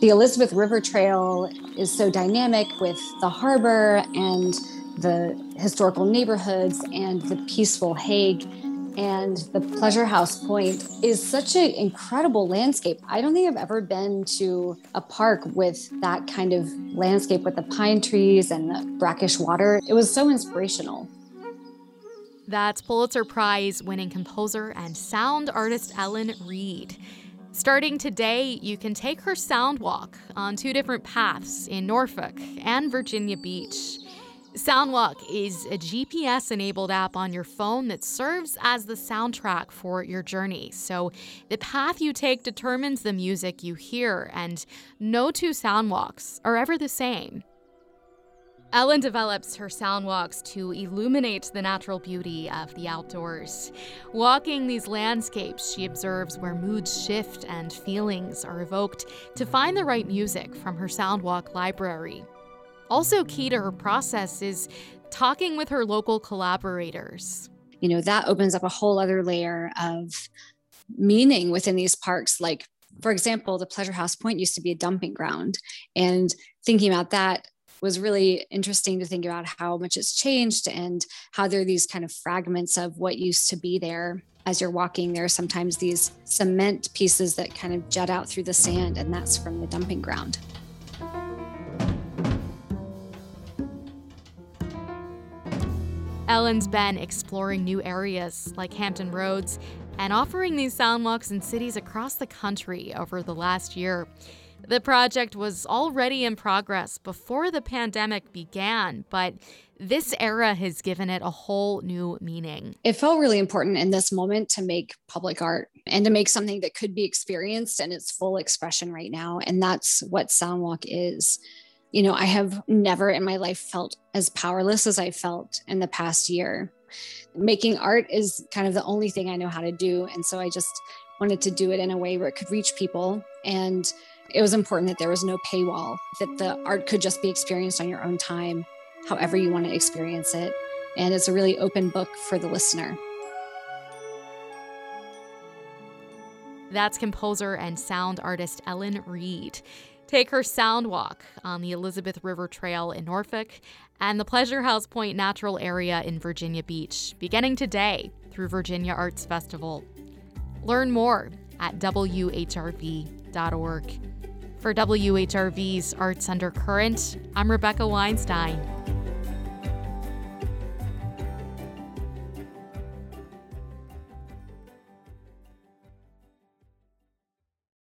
The Elizabeth River Trail is so dynamic with the harbor and the historical neighborhoods and the peaceful Hague. And the Pleasure House Point is such an incredible landscape. I don't think I've ever been to a park with that kind of landscape with the pine trees and the brackish water. It was so inspirational. That's Pulitzer Prize winning composer and sound artist Ellen Reid. Starting today, you can take her sound walk on two different paths in Norfolk and Virginia Beach. Soundwalk is a GPS enabled app on your phone that serves as the soundtrack for your journey. So, the path you take determines the music you hear, and no two soundwalks are ever the same. Ellen develops her sound walks to illuminate the natural beauty of the outdoors. Walking these landscapes, she observes where moods shift and feelings are evoked to find the right music from her soundwalk library. Also, key to her process is talking with her local collaborators. You know, that opens up a whole other layer of meaning within these parks. Like, for example, the Pleasure House Point used to be a dumping ground. And thinking about that, was really interesting to think about how much it's changed and how there are these kind of fragments of what used to be there as you're walking. There are sometimes these cement pieces that kind of jut out through the sand and that's from the dumping ground Ellen's been exploring new areas like Hampton Roads and offering these sound walks in cities across the country over the last year. The project was already in progress before the pandemic began, but this era has given it a whole new meaning. It felt really important in this moment to make public art and to make something that could be experienced in its full expression right now. And that's what Soundwalk is. You know, I have never in my life felt as powerless as I felt in the past year. Making art is kind of the only thing I know how to do. And so I just wanted to do it in a way where it could reach people and it was important that there was no paywall, that the art could just be experienced on your own time, however you want to experience it. And it's a really open book for the listener. That's composer and sound artist Ellen Reid. Take her sound walk on the Elizabeth River Trail in Norfolk and the Pleasure House Point Natural Area in Virginia Beach, beginning today through Virginia Arts Festival. Learn more at WHRV.org. For WHRV's Arts Undercurrent, I'm Rebecca Weinstein.